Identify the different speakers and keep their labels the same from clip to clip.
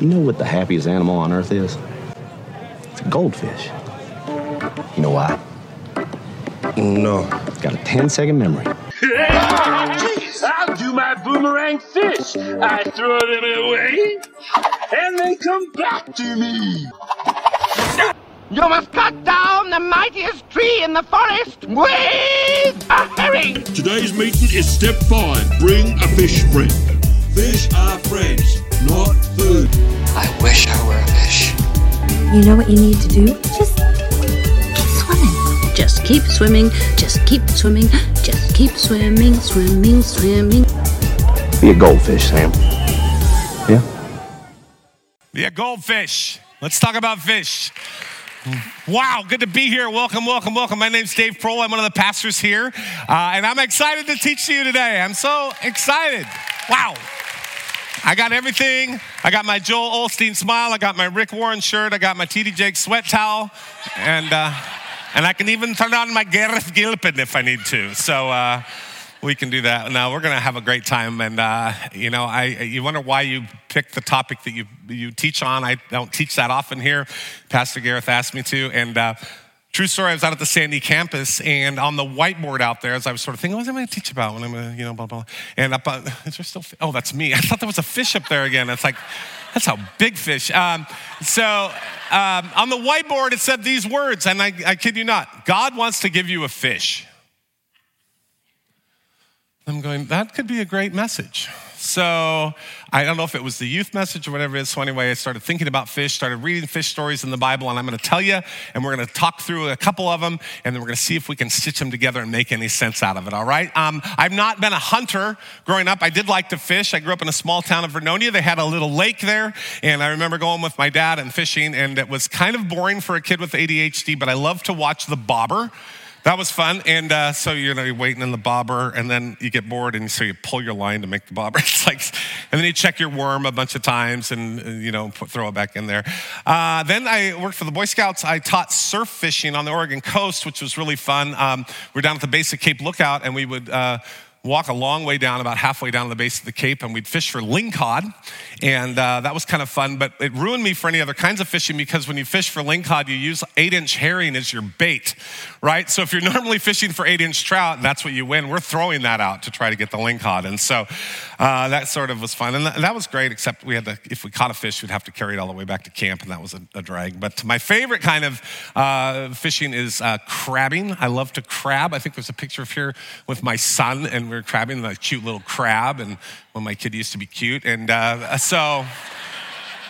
Speaker 1: You know what the happiest animal on earth is? It's a goldfish. You know why?
Speaker 2: No.
Speaker 1: It's got a 10 second memory.
Speaker 3: I'll do my boomerang fish. I throw them away, and they come back to me.
Speaker 4: You must cut down the mightiest tree in the forest with a herring.
Speaker 5: Today's meeting is step five. Bring a fish friend. Fish are friends, not food.
Speaker 6: I wish I were a fish.
Speaker 7: You know what you need to do? Just keep swimming.
Speaker 8: Just keep swimming, just keep swimming, just keep swimming, swimming, swimming.
Speaker 1: Be a goldfish, Sam. Yeah?
Speaker 9: Be a goldfish. Let's talk about fish. Wow, good to be here. Welcome, welcome, welcome. My name's Dave Proehl. I'm one of the pastors here, uh, and I'm excited to teach to you today. I'm so excited. Wow. I got everything. I got my Joel Osteen smile. I got my Rick Warren shirt. I got my TD Jake sweat towel, and uh, and I can even turn on my Gareth Gilpin if I need to. So. Uh, we can do that. Now we're going to have a great time, and uh, you know, I you wonder why you picked the topic that you you teach on. I don't teach that often here. Pastor Gareth asked me to, and. True story, I was out at the Sandy campus, and on the whiteboard out there, as I was sort of thinking, what am I going to teach about when I'm going to, you know, blah, blah. And up, uh, is there still, oh, that's me. I thought there was a fish up there again. It's like, that's how big fish. Um, so um, on the whiteboard, it said these words, and I, I kid you not God wants to give you a fish. I'm going, that could be a great message. So I don't know if it was the youth message or whatever it is. So anyway, I started thinking about fish, started reading fish stories in the Bible, and I'm going to tell you, and we're going to talk through a couple of them, and then we're going to see if we can stitch them together and make any sense out of it. All right? Um, I've not been a hunter growing up. I did like to fish. I grew up in a small town of Vernonia. They had a little lake there, and I remember going with my dad and fishing, and it was kind of boring for a kid with ADHD, but I love to watch the bobber. That was fun. And uh, so, you know, you're waiting in the bobber and then you get bored and so you pull your line to make the bobber. It's like, and then you check your worm a bunch of times and, you know, put, throw it back in there. Uh, then I worked for the Boy Scouts. I taught surf fishing on the Oregon coast, which was really fun. Um, we are down at the base of Cape Lookout and we would, uh, walk a long way down, about halfway down the base of the Cape, and we'd fish for lingcod. And uh, that was kind of fun, but it ruined me for any other kinds of fishing because when you fish for lingcod, you use eight inch herring as your bait, right? So if you're normally fishing for eight inch trout, that's what you win, we're throwing that out to try to get the lingcod. And so uh, that sort of was fun. And that, was great, except we had to, if we caught a fish, we'd have to carry it all the way back to camp, and that was a, a drag. But my favorite kind of uh, fishing is uh, crabbing. I love to crab. I think there's a picture of here with my son, and we're crabbing the cute little crab. And when my kid used to be cute. And uh, so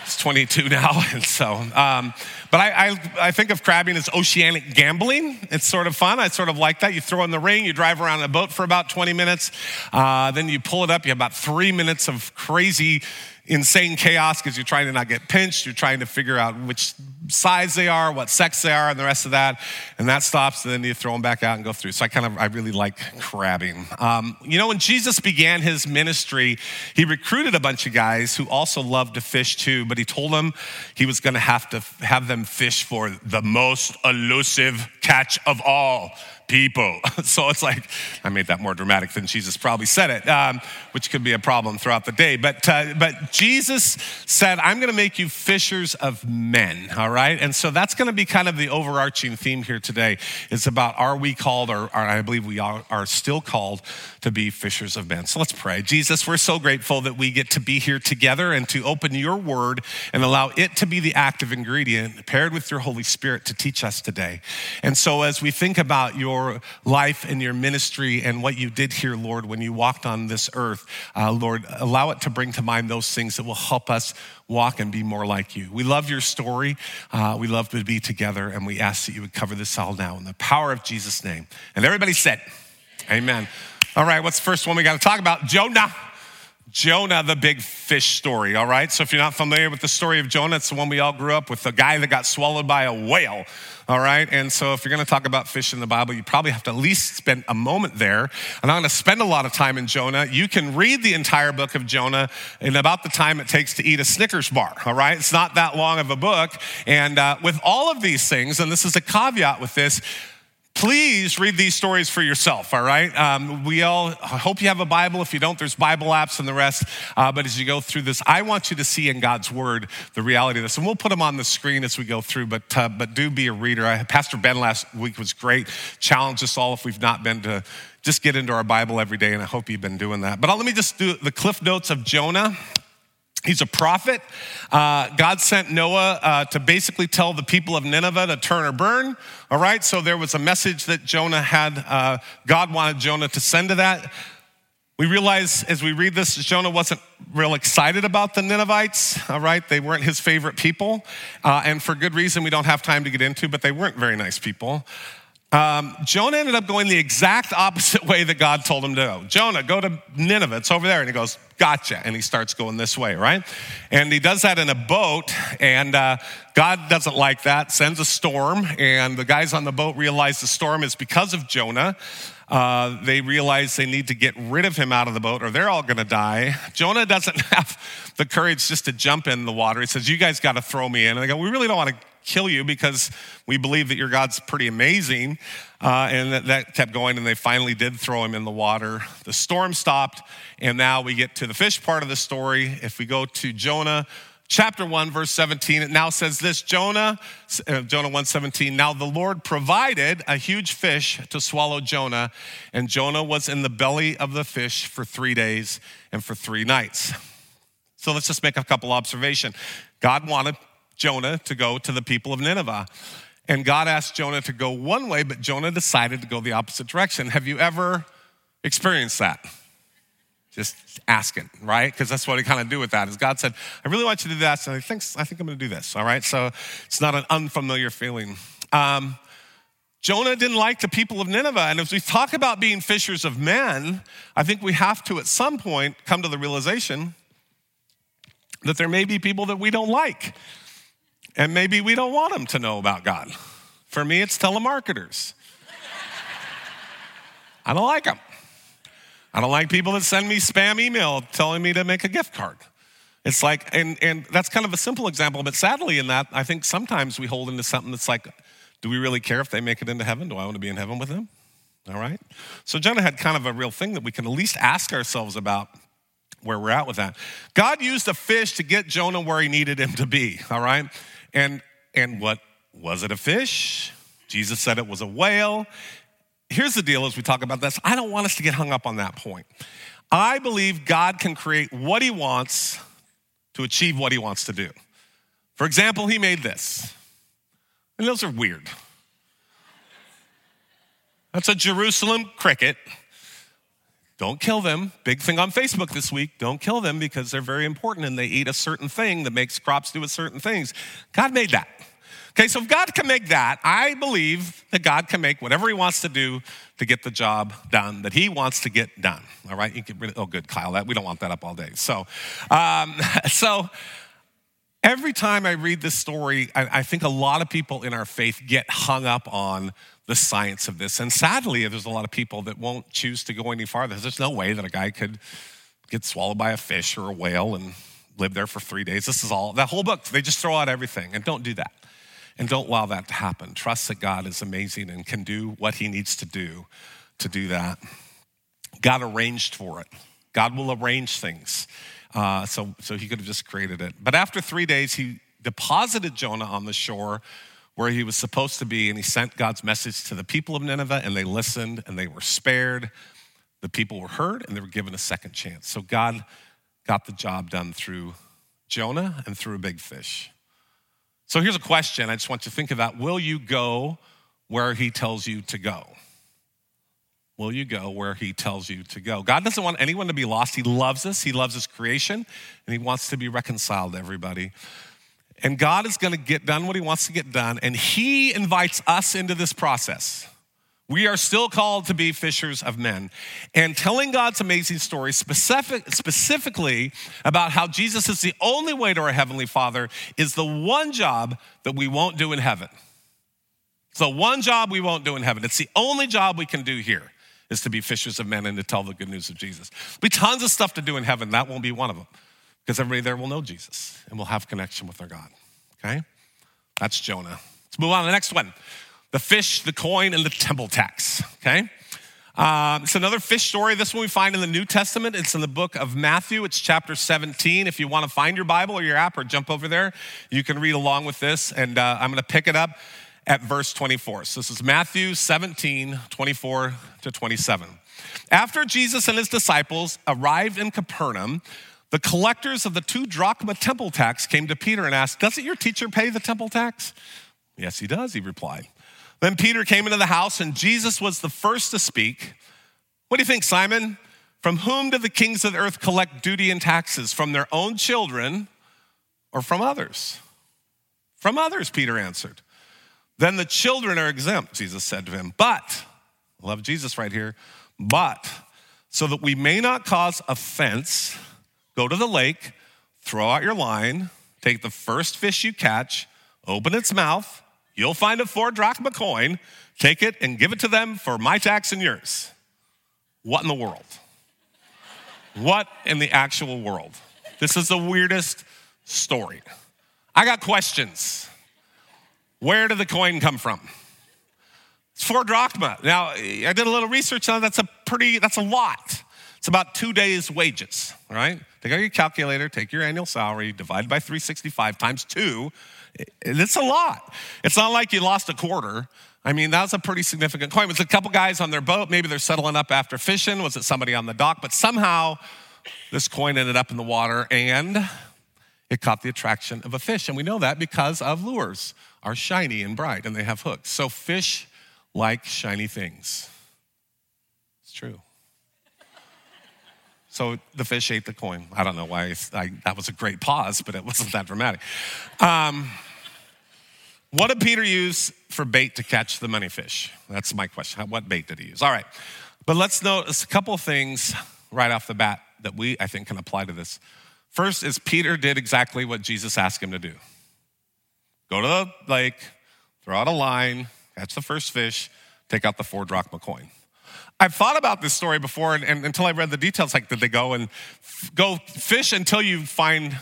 Speaker 9: it's 22 now. And so, um, but I, I, I, think of crabbing as oceanic gambling. It's sort of fun. I sort of like that. You throw in the ring, you drive around a boat for about 20 minutes, uh, then you pull it up. You have about three minutes of crazy insane chaos because you're trying to not get pinched. You're trying to figure out which size they are, what sex they are, and the rest of that. And that stops, and then you throw them back out and go through. So I kind of, I really like crabbing. Um, you know, when Jesus began his ministry, he recruited a bunch of guys who also loved to fish too, but he told them he was going to have to have them fish for the most elusive catch of all people. So it's like, I made that more dramatic than Jesus probably said it, um, which could be a problem throughout the day. But, uh, but Jesus said, I'm going to make you fishers of men, all right? And so that's going to be kind of the overarching theme here today. It's about are we called, or, I believe we are, are still called to be fishers of men. So let's pray. Jesus, we're so grateful that we get to be here together and to open your word and allow it to be the active ingredient paired with your Holy Spirit to teach us today. And so as we think about your your life and your ministry and what you did here, Lord, when you walked on this earth. Uh, Lord, allow it to bring to mind those things that will help us walk and be more like you. We love your story. Uh, we love to be together, and we ask that you would cover this all now in the power of Jesus' name. And everybody said, Amen. All right, what's the first one we got to talk about? Jonah. Jonah, the big fish story, all right? So if you're not familiar with the story of Jonah, it's the one we all grew up with, the guy that got swallowed by a whale, all right? And so if you're gonna talk about fish in the Bible, you probably have to at least spend a moment there. I'm not gonna spend a lot of time in Jonah. You can read the entire book of Jonah in about the time it takes to eat a Snickers bar, all right? It's not that long of a book. And uh, with all of these things, and this is a caveat with this, please read these stories for yourself, all right? Um, we all I hope you have a Bible. If you don't, there's Bible apps and the rest. Uh, but as you go through this, I want you to see in God's Word the reality of this. And we'll put them on the screen as we go through, but, uh, but do be a reader. I, Pastor Ben last week was great. Challenged us all if we've not been to just get into our Bible every day, and I hope you've been doing that. But I'll, let me just do the cliff notes of Jonah. He's a prophet. Uh, God sent Noah uh, to basically tell the people of Nineveh to turn or burn. All right, so there was a message that Jonah had. Uh, God wanted Jonah to send to that. We realize as we read this, Jonah wasn't real excited about the Ninevites. All right, they weren't his favorite people, uh, and for good reason we don't have time to get into. But they weren't very nice people. Um, Jonah ended up going the exact opposite way that God told him to go. Jonah, go to Nineveh. It's over there. And he goes, Gotcha. And he starts going this way, right? And he does that in a boat. And uh, God doesn't like that, sends a storm. And the guys on the boat realize the storm is because of Jonah. Uh, they realize they need to get rid of him out of the boat or they're all going to die. Jonah doesn't have the courage just to jump in the water. He says, You guys got to throw me in. And they go, We really don't want to kill you because we believe that your God's pretty amazing. Uh, and that, that kept going, and they finally did throw him in the water. The storm stopped, and now we get to the fish part of the story. If we go to Jonah, chapter 1 verse 17 it now says this jonah uh, jonah 117 now the lord provided a huge fish to swallow jonah and jonah was in the belly of the fish for three days and for three nights so let's just make a couple observation god wanted jonah to go to the people of nineveh and god asked jonah to go one way but jonah decided to go the opposite direction have you ever experienced that just asking, right? Because that's what he kind of do with that. Is God said, "I really want you to do that," so I think I think I'm going to do this. All right, so it's not an unfamiliar feeling. Um, Jonah didn't like the people of Nineveh, and as we talk about being fishers of men, I think we have to at some point come to the realization that there may be people that we don't like, and maybe we don't want them to know about God. For me, it's telemarketers. I don't like them. I don't like people that send me spam email telling me to make a gift card. It's like, and, and that's kind of a simple example, but sadly, in that, I think sometimes we hold into something that's like, do we really care if they make it into heaven? Do I want to be in heaven with them? All right. So Jonah had kind of a real thing that we can at least ask ourselves about where we're at with that. God used a fish to get Jonah where he needed him to be. All right. And and what was it a fish? Jesus said it was a whale here's the deal as we talk about this I don't want us to get hung up on that point. I believe God can create what He wants to achieve what He wants to do. For example, He made this, and those are weird. That's a Jerusalem cricket. Don't kill them. Big thing on Facebook this week. Don't kill them because they're very important and they eat a certain thing that makes crops do a certain things. God made that. Okay, so if God can make that, I believe that God can make whatever He wants to do to get the job done that He wants to get done. All right, you of, oh, good, Kyle. That we don't want that up all day. So, um, so every time I read this story, I, I think a lot of people in our faith get hung up on the science of this, and sadly, there's a lot of people that won't choose to go any farther. There's no way that a guy could get swallowed by a fish or a whale and live there for three days. This is all that whole book. They just throw out everything, and don't do that. And don't allow that to happen. Trust that God is amazing and can do what he needs to do to do that. God arranged for it. God will arrange things. Uh, so, so he could have just created it. But after three days, he deposited Jonah on the shore where he was supposed to be, and he sent God's message to the people of Nineveh, and they listened and they were spared. The people were heard and they were given a second chance. So God got the job done through Jonah and through a big fish. So here's a question I just want you to think about. Will you go where he tells you to go? Will you go where he tells you to go? God doesn't want anyone to be lost. He loves us, he loves his creation, and he wants to be reconciled to everybody. And God is going to get done what he wants to get done, and he invites us into this process. We are still called to be fishers of men. And telling God's amazing story specific, specifically about how Jesus is the only way to our Heavenly Father is the one job that we won't do in heaven. It's the one job we won't do in heaven. It's the only job we can do here is to be fishers of men and to tell the good news of Jesus. There'll be tons of stuff to do in heaven. That won't be one of them because everybody there will know Jesus and will have connection with their God. Okay? That's Jonah. Let's move on to the next one. the fish, the coin, and the temple tax. Okay? Um, it's another fish story. This one we find in the New Testament. It's in the book of Matthew. It's chapter 17. If you want to find your Bible or your app or jump over there, you can read along with this. And uh, I'm going to pick it up at verse 24. So this is Matthew 17, 24 to 27. After Jesus and his disciples arrived in Capernaum, the collectors of the two drachma temple tax came to Peter and asked, Doesn't your teacher pay the temple tax? Yes, he does, he replied. Then Peter came into the house, and Jesus was the first to speak. What do you think, Simon? From whom do the kings of the earth collect duty and taxes? From their own children or from others? From others, Peter answered. Then the children are exempt, Jesus said to him. But, love Jesus right here, but so that we may not cause offense, go to the lake, throw out your line, take the first fish you catch, open its mouth You'll find a four drachma coin, take it and give it to them for my tax and yours. What in the world? What in the actual world? This is the weirdest story. I got questions. Where did the coin come from? It's four drachma. Now, I did a little research on. That's a pretty, that's a lot. It's about two days' wages, right? Take out your calculator, take your annual salary, divide by 365 times two, it's a lot. It's not like you lost a quarter. I mean, that was a pretty significant coin. It was a couple guys on their boat. Maybe they're settling up after fishing. Was it somebody on the dock? But somehow this coin ended up in the water and it caught the attraction of a fish. And we know that because of lures are shiny and bright and they have hooks. So fish like shiny things. It's true. So the fish ate the coin. I don't know why I, that was a great pause, but it wasn't that dramatic. Um, what did Peter use for bait to catch the money fish? That's my question. What bait did he use? All right. But let's notice a couple things right off the bat that we, I think, can apply to this. First is Peter did exactly what Jesus asked him to do go to the lake, throw out a line, catch the first fish, take out the four drachma coin. I've thought about this story before, and, and, until I read the details, like did they go and f- go fish until you find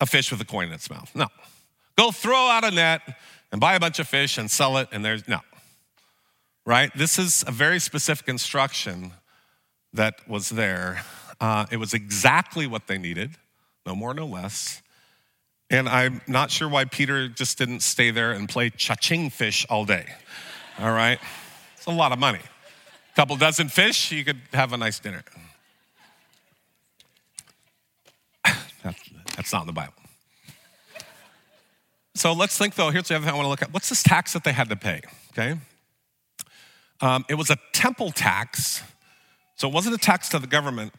Speaker 9: a fish with a coin in its mouth? No. Go throw out a net and buy a bunch of fish and sell it, and there's no. Right? This is a very specific instruction that was there. Uh, it was exactly what they needed, no more, no less. And I'm not sure why Peter just didn't stay there and play cha-ching fish all day. All right? A lot of money A couple dozen fish, you could have a nice dinner. That's not in the Bible. So let's think though, here's the other thing I want to look at. What's this tax that they had to pay? Okay. Um, it was a temple tax. So it wasn't a tax to the government.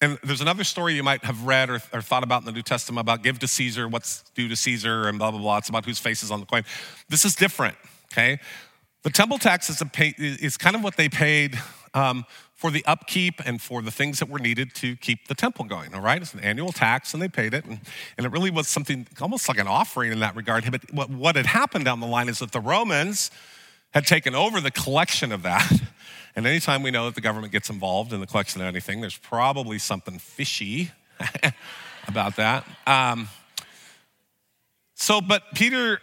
Speaker 9: And there's another story you might have read or, or, thought about in the New Testament about give to Caesar what's due to Caesar and blah, blah, blah. It's about whose face is on the coin. This is different, okay? The temple tax is, pay, is kind of what they paid um, for the upkeep and for the things that were needed to keep the temple going, all right? It's an annual tax and they paid it. And, and it really was something almost like an offering in that regard. But what, what had happened down the line is that the Romans had taken over the collection of that. And anytime we know that the government gets involved in the collection of anything, there's probably something fishy about that. Um, so, but Peter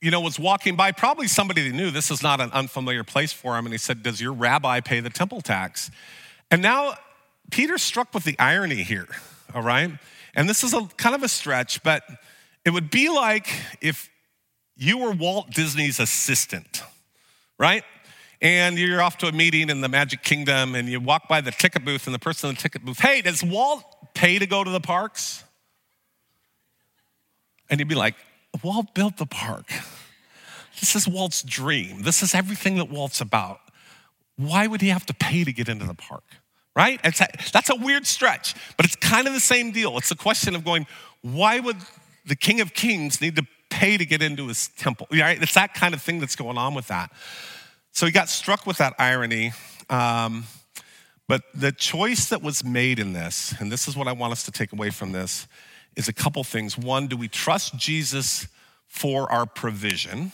Speaker 9: you know, was walking by, probably somebody that knew this is not an unfamiliar place for him, and he said, Does your rabbi pay the temple tax? And now Peter's struck with the irony here, all right? And this is a kind of a stretch, but it would be like if you were Walt Disney's assistant, right? And you're off to a meeting in the Magic Kingdom and you walk by the ticket booth and the person in the ticket booth, hey, does Walt pay to go to the parks? And you'd be like, Walt built the park. This is Walt's dream. This is everything that Walt's about. Why would he have to pay to get into the park? Right? A, that's a weird stretch, but it's kind of the same deal. It's a question of going, why would the King of Kings need to pay to get into his temple? Right? It's that kind of thing that's going on with that. So he got struck with that irony. Um, but the choice that was made in this, and this is what I want us to take away from this, is a couple things. One, do we trust Jesus for our provision,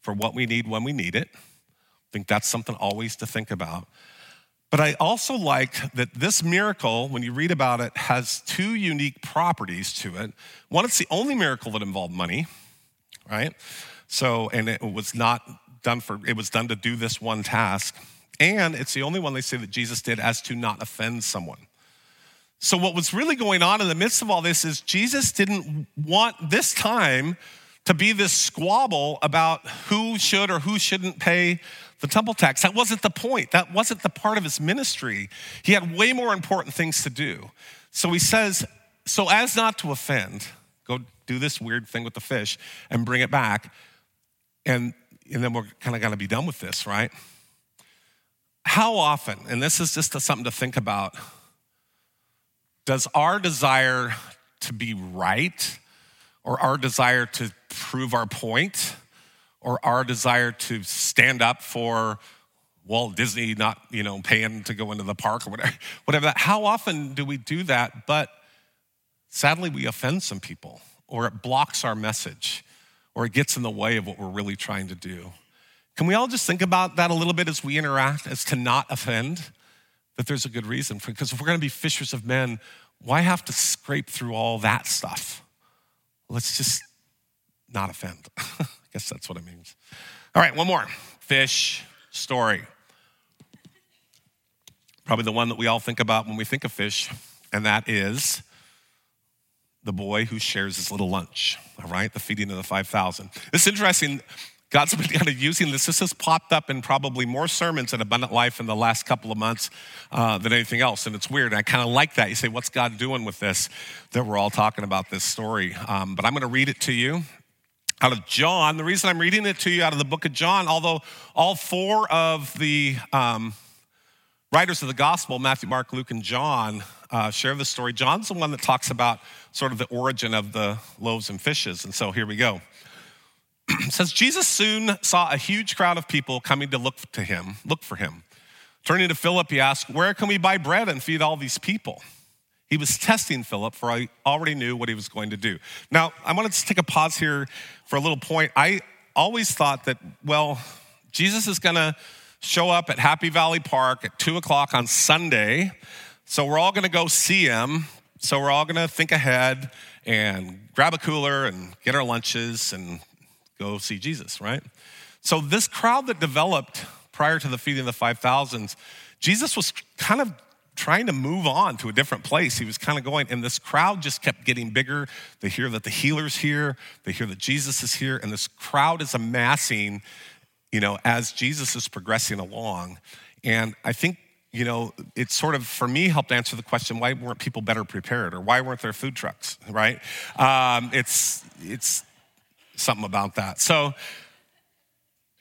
Speaker 9: for what we need when we need it? I think that's something always to think about. But I also like that this miracle, when you read about it, has two unique properties to it. One, it's the only miracle that involved money, right? So, and it was not done for, it was done to do this one task. And it's the only one they say that Jesus did as to not offend someone. So, what was really going on in the midst of all this is Jesus didn't want this time to be this squabble about who should or who shouldn't pay the temple tax. That wasn't the point. That wasn't the part of his ministry. He had way more important things to do. So he says, so as not to offend, go do this weird thing with the fish and bring it back. And, and then we're kind of going to be done with this, right? How often, and this is just something to think about, does our desire to be right or our desire to prove our point or our desire to stand up for Walt Disney not, you know, paying to go into the park or whatever, whatever that. How often do we do that? But sadly, we offend some people, or it blocks our message, or it gets in the way of what we're really trying to do. Can we all just think about that a little bit as we interact, as to not offend? That there's a good reason for because if we're going to be fishers of men, why have to scrape through all that stuff? Let's just not offend. I guess that's what it means. All right, one more fish story. Probably the one that we all think about when we think of fish, and that is the boy who shares his little lunch, all right, the feeding of the 5,000. It's interesting. God's been kind of using this. This has popped up in probably more sermons in Abundant Life in the last couple of months uh, than anything else. And it's weird. I kind of like that. You say, what's God doing with this? That we're all talking about this story. Um, but I'm going to read it to you out of John. The reason I'm reading it to you out of the book of John, although all four of the um, writers of the gospel, Matthew, Mark, Luke, and John, uh, share the story, John's the one that talks about sort of the origin of the loaves and fishes. And so here we go. says, Jesus soon saw a huge crowd of people coming to look to him, look for him. Turning to Philip, he asked, Where can we buy bread and feed all these people? He was testing Philip, for I already knew what he was going to do. Now, I want to take a pause here for a little point. I always thought that, well, Jesus is going to show up at Happy Valley Park at 2 o'clock on Sunday. So we're all going to go see him. So we're all going to think ahead and grab a cooler and get our lunches and go see Jesus, right? So this crowd that developed prior to the feeding of the 5,000s, Jesus was kind of trying to move on to a different place. He was kind of going, and this crowd just kept getting bigger. They hear that the healer's here, they hear that Jesus is here, and this crowd is amassing, you know, as Jesus is progressing along. And I think, you know, it sort of, for me, helped answer the question why weren't people better prepared or why weren't there food trucks, right? Um, it's, it's something about that. So,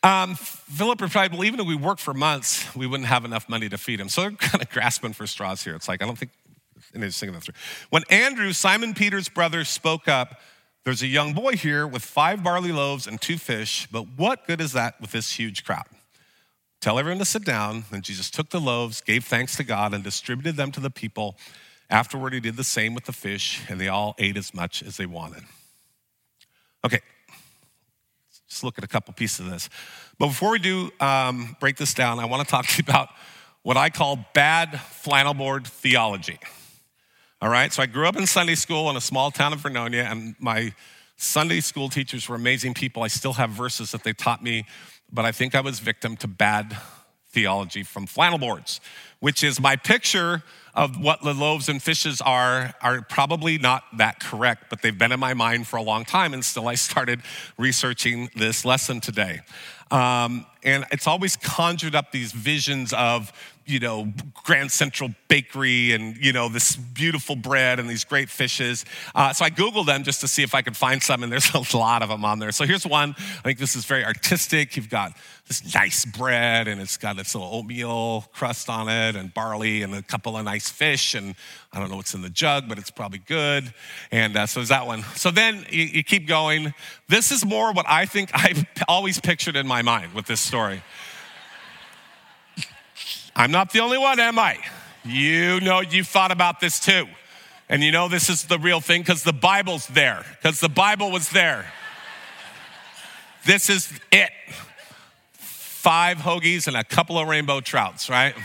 Speaker 9: um, Philip replied, Well, even if we worked for months, we wouldn't have enough money to feed him. So they're kind of grasping for straws here. It's like, I don't think, and they're that through. When Andrew, Simon Peter's brother, spoke up, There's a young boy here with five barley loaves and two fish, but what good is that with this huge crowd? Tell everyone to sit down. Then Jesus took the loaves, gave thanks to God, and distributed them to the people. Afterward, he did the same with the fish, and they all ate as much as they wanted. Okay, let's look at a couple pieces of this. But before we do um, break this down, I want to talk to you about what I call bad flannel board theology. All right, so I grew up in Sunday school in a small town of Vernonia, and my Sunday school teachers were amazing people. I still have verses that they taught me, but I think I was victim to bad theology from flannel boards, which is my picture of what the loaves and fishes are are probably not that correct, but they've been in my mind for a long time, and still I started researching this lesson today. Um, and it's always conjured up these visions of you know, Grand Central Bakery and, you know, this beautiful bread and these great fishes. Uh, so I Googled them just to see if I could find some, and there's a lot of them on there. So here's one. I think this is very artistic. You've got this nice bread, and it's got its little oatmeal crust on it, and barley, and a couple of nice fish. And I don't know what's in the jug, but it's probably good. And uh, so is that one. So then you, you keep going. This is more what I think I've always pictured in my mind with this story. I'm not the only one, am I? You know, you've thought about this too. And you know this is the real thing because the Bible's there, because the Bible was there. This is it. Five hoagies and a couple of rainbow trouts, right?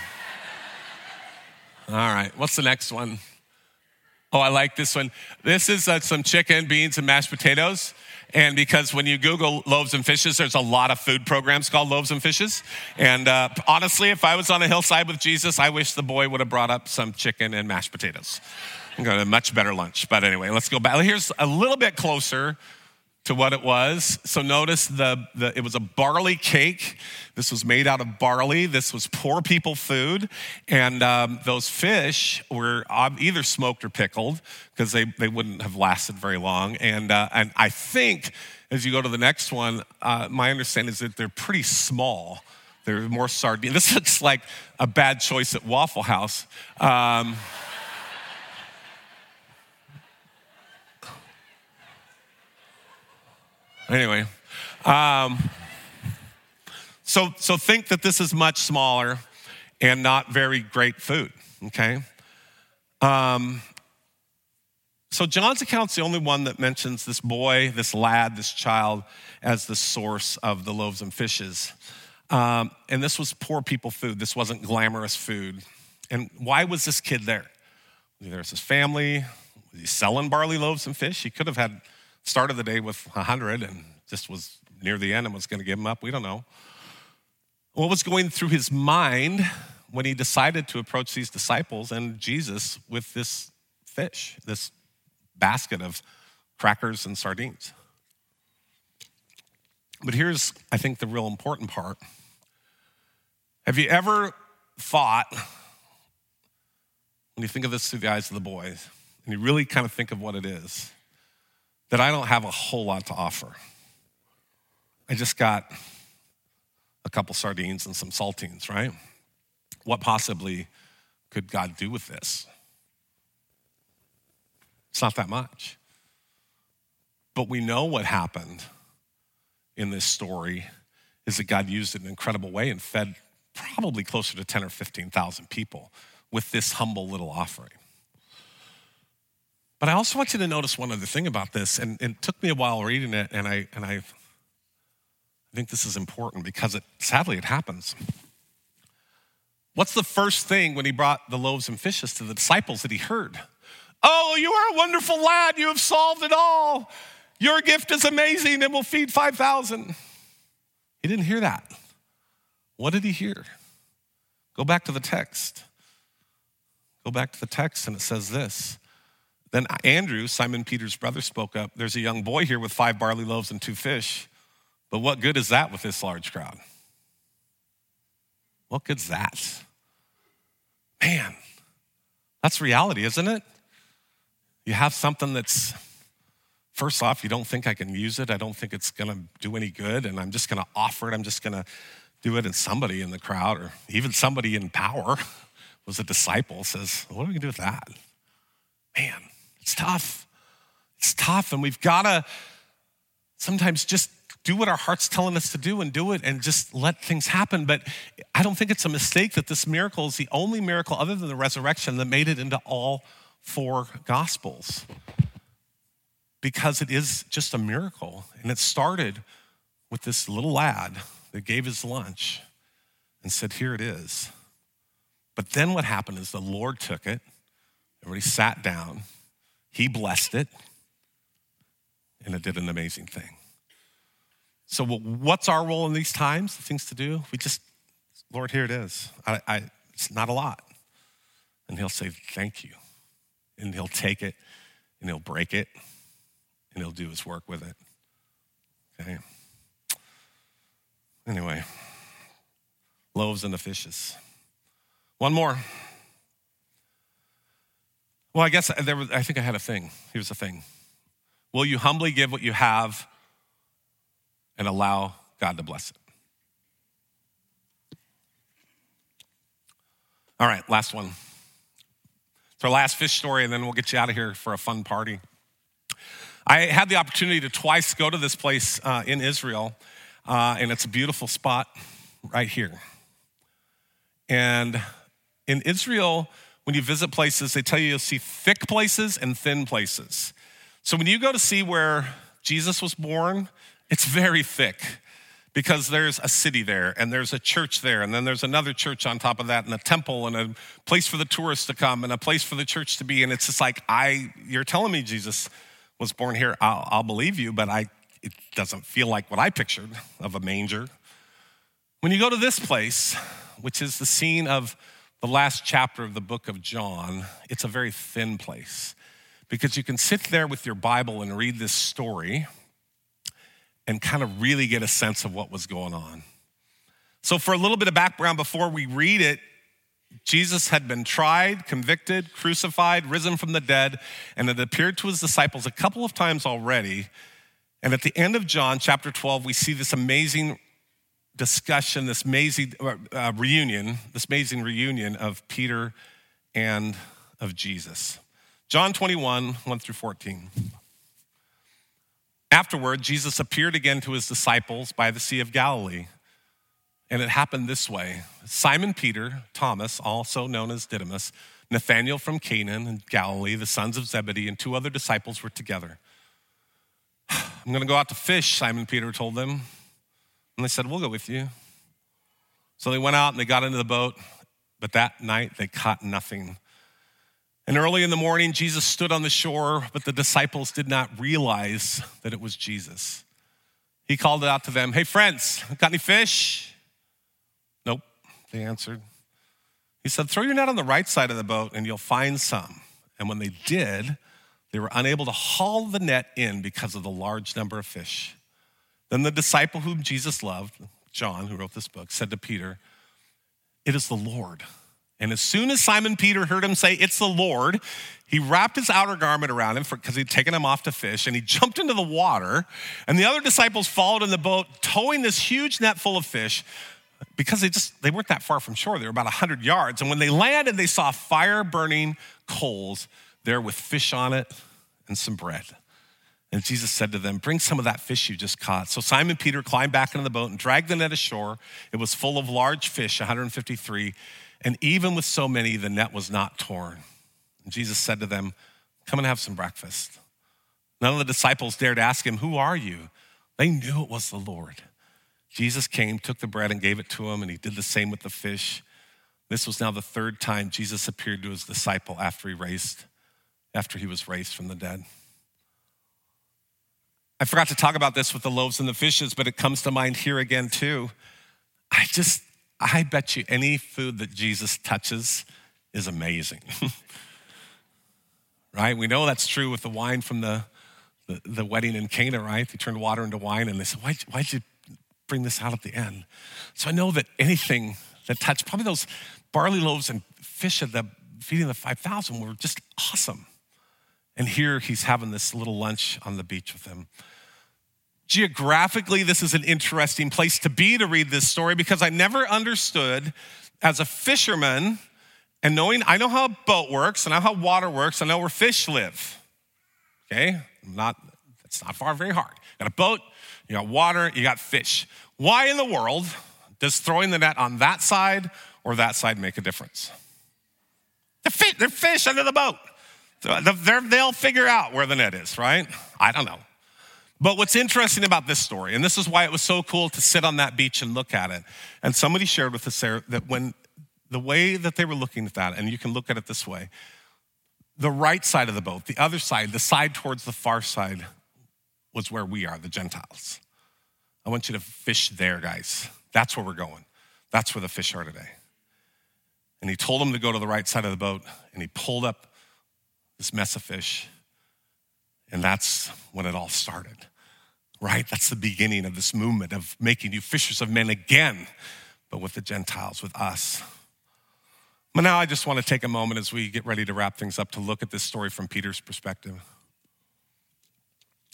Speaker 9: All right, what's the next one? Oh, I like this one. This is uh, some chicken, beans, and mashed potatoes. And because when you Google loaves and fishes, there's a lot of food programs called loaves and fishes. And uh, honestly, if I was on a hillside with Jesus, I wish the boy would have brought up some chicken and mashed potatoes. I'm going to a much better lunch. But anyway, let's go back. Here's a little bit closer to what it was. So notice the, the it was a barley cake. This was made out of barley. This was poor people food, and um, those fish were either smoked or pickled because they, they wouldn't have lasted very long. And uh, and I think as you go to the next one, uh, my understanding is that they're pretty small. They're more sardine. This looks like a bad choice at Waffle House. Um, Anyway, um, so, so think that this is much smaller and not very great food, okay? Um, so John's account's the only one that mentions this boy, this lad, this child as the source of the loaves and fishes. Um, and this was poor people food. This wasn't glamorous food. And why was this kid there? There's his family. Was he selling barley loaves and fish? He could have had started the day with 100 and just was near the end and was going to give him up. We don't know. What was going through his mind when he decided to approach these disciples and Jesus with this fish, this basket of crackers and sardines? But here's, I think, the real important part. Have you ever thought, when you think of this through the eyes of the boys, and you really kind of think of what it is, that I don't have a whole lot to offer. I just got a couple sardines and some saltines, right? What possibly could God do with this? It's not that much. But we know what happened in this story is that God used it in an incredible way and fed probably closer to 10 or 15,000 people with this humble little offering. But I also want you to notice one other thing about this, and, it took me a while reading it, and I and I, I think this is important because it sadly it happens. What's the first thing when he brought the loaves and fishes to the disciples that he heard? Oh, you are a wonderful lad. You have solved it all. Your gift is amazing and will feed 5,000. He didn't hear that. What did he hear? Go back to the text. Go back to the text, and it says this then Andrew, Simon Peter's brother, spoke up. There's a young boy here with five barley loaves and two fish, but what good is that with this large crowd? What good's that? Man, that's reality, isn't it? You have something that's, first off, you don't think I can use it. I don't think it's going to do any good, and I'm just going to offer it. I'm just going to do it, and somebody in the crowd, or even somebody in power, was a disciple, says, What are we going to do with that? Man, it's tough. It's tough, and we've got to sometimes just do what our heart's telling us to do and do it and just let things happen. But I don't think it's a mistake that this miracle is the only miracle other than the resurrection that made it into all four gospels. Because it is just a miracle. And it started with this little lad that gave his lunch and said, Here it is. But then what happened is the Lord took it, everybody sat down, he blessed it, and it did an amazing thing. So, what's our role in these times? The things to do? We just, Lord, here it is. I, I, it's not a lot. And He'll say, Thank you. And He'll take it, and He'll break it, and He'll do His work with it. Okay? Anyway, loaves and the fishes. One more. Well, I guess there was, I think I had a thing. Here's the thing Will you humbly give what you have and allow God to bless it? All right, last one. It's our last fish story, and then we'll get you out of here for a fun party. I had the opportunity to twice go to this place uh, in Israel, uh, and it's a beautiful spot right here. And in Israel, when you visit places, they tell you you'll see thick places and thin places. So when you go to see where Jesus was born, it's very thick because there's a city there and there's a church there and then there's another church on top of that and a temple and a place for the tourists to come and a place for the church to be and it's just like i you're telling me jesus was born here i'll, I'll believe you but i it doesn't feel like what I pictured of a manger. When you go to this place, which is the scene of the last chapter of the book of John, it's a very thin place because you can sit there with your Bible and read this story and kind of really get a sense of what was going on. So, for a little bit of background before we read it, Jesus had been tried, convicted, crucified, risen from the dead, and had appeared to his disciples a couple of times already. And at the end of John chapter 12, we see this amazing discussion, this amazing uh, reunion, this amazing reunion of Peter and of Jesus. John 21, 1 through 14. Afterward, Jesus appeared again to his disciples by the Sea of Galilee. And it happened this way Simon Peter, Thomas, also known as Didymus, Nathanael from Canaan and Galilee, the sons of Zebedee, and two other disciples were together. I'm going to go out to fish, Simon Peter told them. And they said, We'll go with you. So they went out and they got into the boat, but that night they caught nothing. And early in the morning, Jesus stood on the shore, but the disciples did not realize that it was Jesus. He called out to them, Hey, friends, got any fish? Nope, they answered. He said, Throw your net on the right side of the boat and you'll find some. And when they did, they were unable to haul the net in because of the large number of fish. Then the disciple whom Jesus loved, John, who wrote this book, said to Peter, It is the Lord. And as soon as Simon Peter heard him say, It's the Lord, he wrapped his outer garment around him because he'd taken him off to fish, and he jumped into the water. And the other disciples followed in the boat, towing this huge net full of fish because they just they weren't that far from shore. They were about 100 yards. And when they landed, they saw fire burning coals there with fish on it and some bread. And Jesus said to them, Bring some of that fish you just caught. So Simon Peter climbed back into the boat and dragged the net ashore. It was full of large fish, 153. And even with so many, the net was not torn. And Jesus said to them, Come and have some breakfast. None of the disciples dared ask him, Who are you? They knew it was the Lord. Jesus came, took the bread, and gave it to him, and he did the same with the fish. This was now the third time Jesus appeared to his disciple after he raised, after he was raised from the dead. I forgot to talk about this with the loaves and the fishes, but it comes to mind here again too. I just I bet you any food that Jesus touches is amazing. right? We know that's true with the wine from the, the, the, wedding in Cana, right? They turned water into wine and they said, why'd, why'd you bring this out at the end? So I know that anything that touched, probably those barley loaves and fish at the feeding the 5,000 were just awesome. And here he's having this little lunch on the beach with them. Geographically, this is an interesting place to be to read this story because I never understood as a fisherman and knowing I know how a boat works, I know how water works, I know where fish live. Okay? Not it's not far very hard. You got a boat, you got water, you got fish. Why in the world does throwing the net on that side or that side make a difference? They're fish, they're fish under the boat. They'll figure out where the net is, right? I don't know. But what's interesting about this story, and this is why it was so cool to sit on that beach and look at it, and somebody shared with us there that when the way that they were looking at that, and you can look at it this way the right side of the boat, the other side, the side towards the far side, was where we are, the Gentiles. I want you to fish there, guys. That's where we're going. That's where the fish are today. And he told them to go to the right side of the boat, and he pulled up this mess of fish and that's when it all started, right? That's the beginning of this movement of making you fishers of men again, but with the Gentiles, with us. But now I just want to take a moment as we get ready to wrap things up to look at this story from Peter's perspective.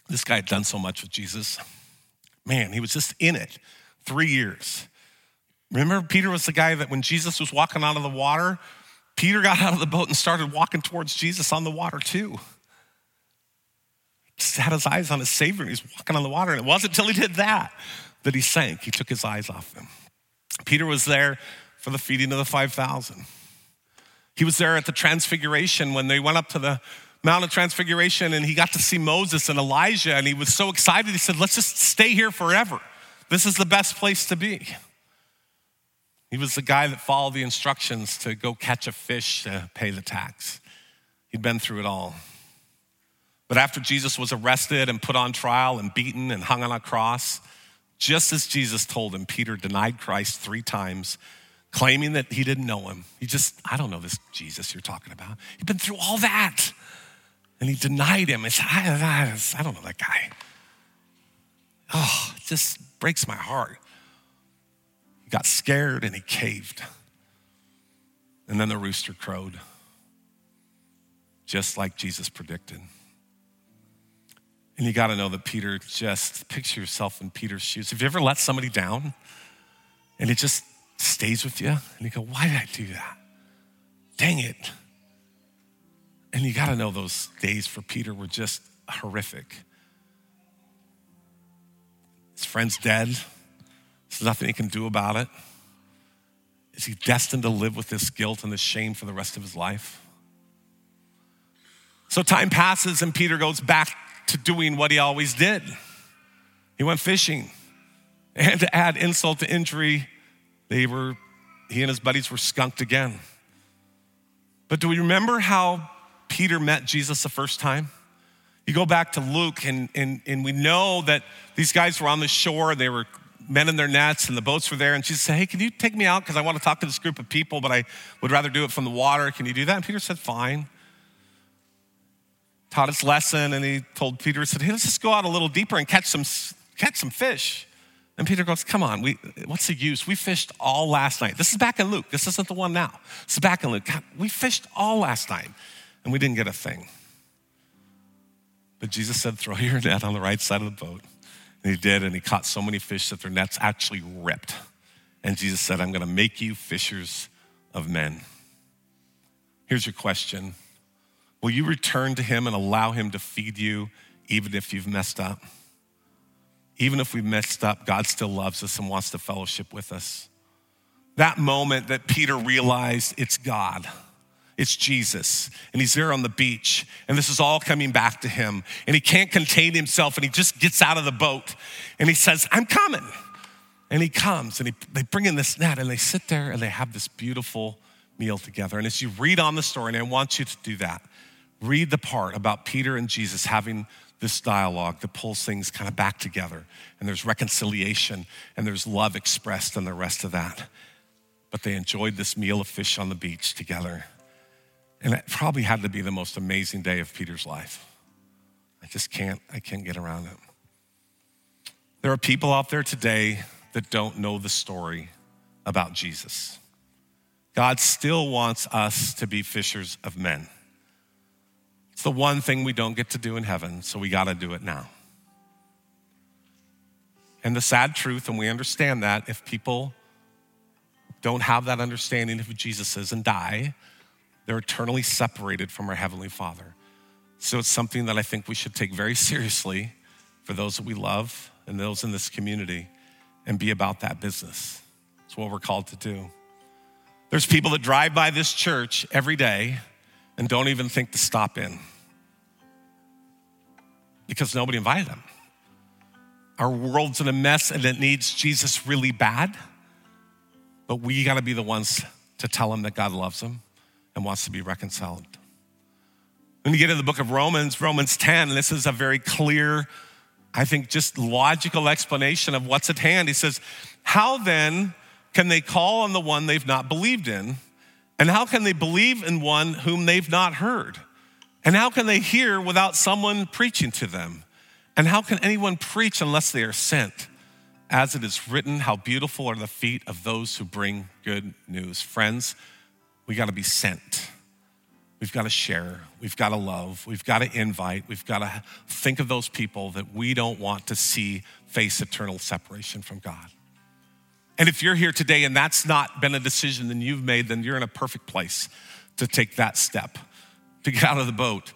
Speaker 9: This guy had done so much with Jesus. Man, he was just in it three years. Remember, Peter was the guy that when Jesus was walking out of the water, Peter got out of the boat and started walking towards Jesus on the water too just had his eyes on his Savior and he's walking on the water. And it wasn't until he did that that he sank. He took his eyes off him. Peter was there for the feeding of the 5,000. He was there at the transfiguration when they went up to the Mount of Transfiguration and he got to see Moses and Elijah and he was so excited. He said, Let's just stay here forever. This is the best place to be. He was the guy that followed the instructions to go catch a fish to pay the tax. He'd been through it all. But after Jesus was arrested and put on trial and beaten and hung on a cross, just as Jesus told him, Peter denied Christ three times, claiming that he didn't know him. He just, I don't know this Jesus you're talking about. He'd been through all that. And he denied him. I don't know that guy. Oh, it just breaks my heart. Got scared and he caved. And then the rooster crowed, just like Jesus predicted. And you got to know that Peter just picture yourself in Peter's shoes. Have you ever let somebody down and it just stays with you? And you go, why did I do that? Dang it. And you got to know those days for Peter were just horrific. His friend's dead. There's nothing he can do about it. Is he destined to live with this guilt and this shame for the rest of his life? So time passes and Peter goes back to doing what he always did. He went fishing. And to add insult to injury, they were, he and his buddies were skunked again. But do we remember how Peter met Jesus the first time? You go back to Luke, and, and, and we know that these guys were on the shore. They were men in their nets, and the boats were there. And Jesus said, Hey, can you take me out? Because I want to talk to this group of people, but I would rather do it from the water. Can you do that? And Peter said, Fine. Taught his lesson, and he told Peter, he said, Hey, let's just go out a little deeper and catch some, catch some fish. And Peter goes, Come on, we, what's the use? We fished all last night. This is back in Luke. This isn't the one now. This is back in Luke. God, we fished all last night, and we didn't get a thing. But Jesus said, Throw your net on the right side of the boat. And he did, and he caught so many fish that their nets actually ripped. And Jesus said, I'm going to make you fishers of men. Here's your question Will you return to him and allow him to feed you even if you've messed up? Even if we've messed up, God still loves us and wants to fellowship with us. That moment that Peter realized it's God. It's Jesus. And he's there on the beach. And this is all coming back to him. And he can't contain himself. And he just gets out of the boat. And he says, I'm coming. And he comes. And he, they bring in this net. And they sit there and they have this beautiful meal together. And as you read on the story, and I want you to do that, read the part about Peter and Jesus having this dialogue that pulls things kind of back together. And there's reconciliation and there's love expressed and the rest of that. But they enjoyed this meal of fish on the beach together. And it probably had to be the most amazing day of Peter's life. I just can't, I can't get around it. There are people out there today that don't know the story about Jesus. God still wants us to be fishers of men. It's the one thing we don't get to do in heaven, so we got to do it now. And the sad truth, and we understand that, if people don't have that understanding of who Jesus is and die, they're eternally separated from our Heavenly Father. So it's something that I think we should take very seriously for those that we love and those in this community and be about that business. It's what we're called to do. There's people that drive by this church every day and don't even think to stop in because nobody invited them. Our world's in a mess and it needs Jesus really bad, but we got to be the ones to tell them that God loves them and wants to be reconciled. When you get into the book of Romans, Romans 10, this is a very clear, I think, just logical explanation of what's at hand. He says, How then can they call on the one they've not believed in? And how can they believe in one whom they've not heard? And how can they hear without someone preaching to them? And how can anyone preach unless they are sent? As it is written, how beautiful are the feet of those who bring good news. Friends, we got to be sent. We've got to share. We've got to love. We've got to invite. We've got to think of those people that we don't want to see face eternal separation from God. And if you're here today and that's not been a decision that you've made, then you're in a perfect place to take that step, to get out of the boat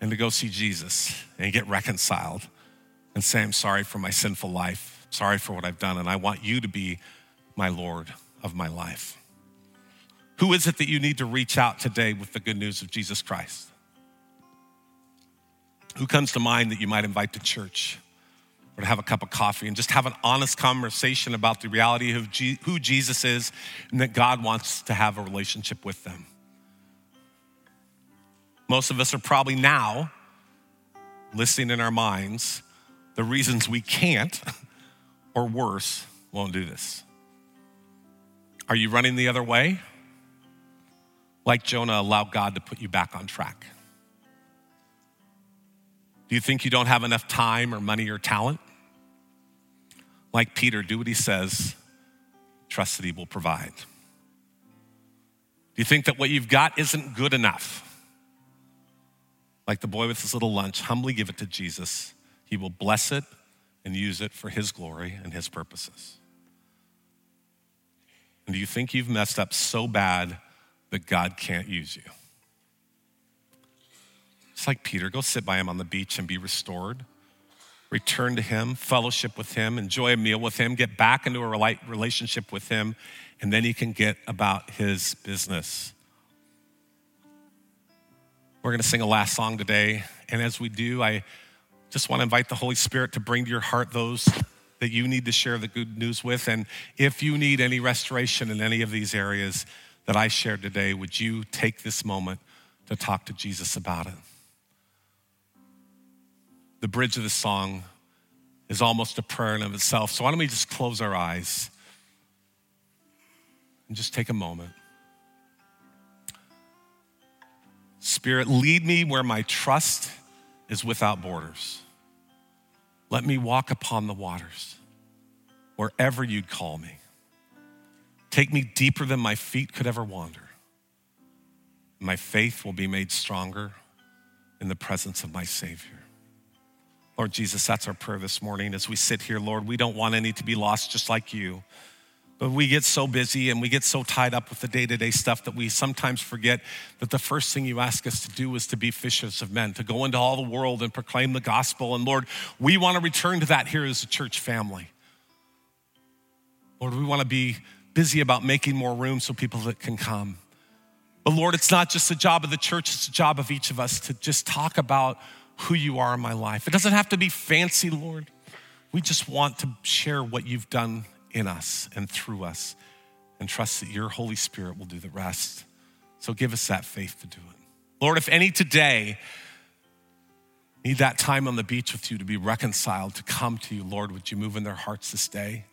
Speaker 9: and to go see Jesus and get reconciled and say, I'm sorry for my sinful life, sorry for what I've done, and I want you to be my Lord of my life. Who is it that you need to reach out today with the good news of Jesus Christ? Who comes to mind that you might invite to church or to have a cup of coffee and just have an honest conversation about the reality of who Jesus is and that God wants to have a relationship with them? Most of us are probably now listing in our minds the reasons we can't, or worse, won't do this. Are you running the other way? Like Jonah, allow God to put you back on track. Do you think you don't have enough time or money or talent? Like Peter, do what he says, trust that he will provide. Do you think that what you've got isn't good enough? Like the boy with his little lunch, humbly give it to Jesus. He will bless it and use it for his glory and his purposes. And do you think you've messed up so bad that God can't use you? It's like Peter, go sit by him on the beach and be restored. Return to him, fellowship with him, enjoy a meal with him, get back into a relationship with him, and then he can get about his business. We're going to sing a last song today. And as we do, I just want to invite the Holy Spirit to bring to your heart those that you need to share the good news with. And if you need any restoration in any of these areas that I shared today, would you take this moment to talk to Jesus about it? the bridge of the song is almost a prayer in of itself. So why don't we just close our eyes and just take a moment. Spirit, lead me where my trust is without borders. Let me walk upon the waters wherever you'd call me. Take me deeper than my feet could ever wander. My faith will be made stronger in the presence of my Savior. Lord Jesus, that's our prayer this morning as we sit here, Lord. We don't want any to be lost just like you. But we get so busy and we get so tied up with the day to day stuff that we sometimes forget that the first thing you ask us to do is to be fishers of men, to go into all the world and proclaim the gospel. And Lord, we want to return to that here as a church family. Lord, we want to be busy about making more room so people that can come. But Lord, it's not just the job of the church, it's the job of each of us to just talk about who you are in my life. It doesn't have to be fancy, Lord. We just want to share what you've done in us and through us and trust that your Holy Spirit will do the rest. So give us that faith to do it. Lord, if any today need that time on the beach with you to be reconciled, to come to you, Lord, would you move in their hearts this day?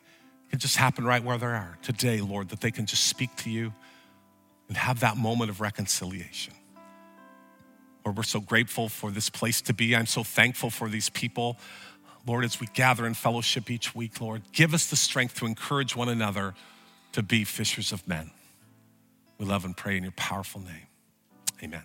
Speaker 9: Can just happen right where they are today, Lord, that they can just speak to you and have that moment of reconciliation. Lord, we're so grateful for this place to be. I'm so thankful for these people. Lord, as we gather in fellowship each week, Lord, give us the strength to encourage one another to be fishers of men. We love and pray in your powerful name. Amen.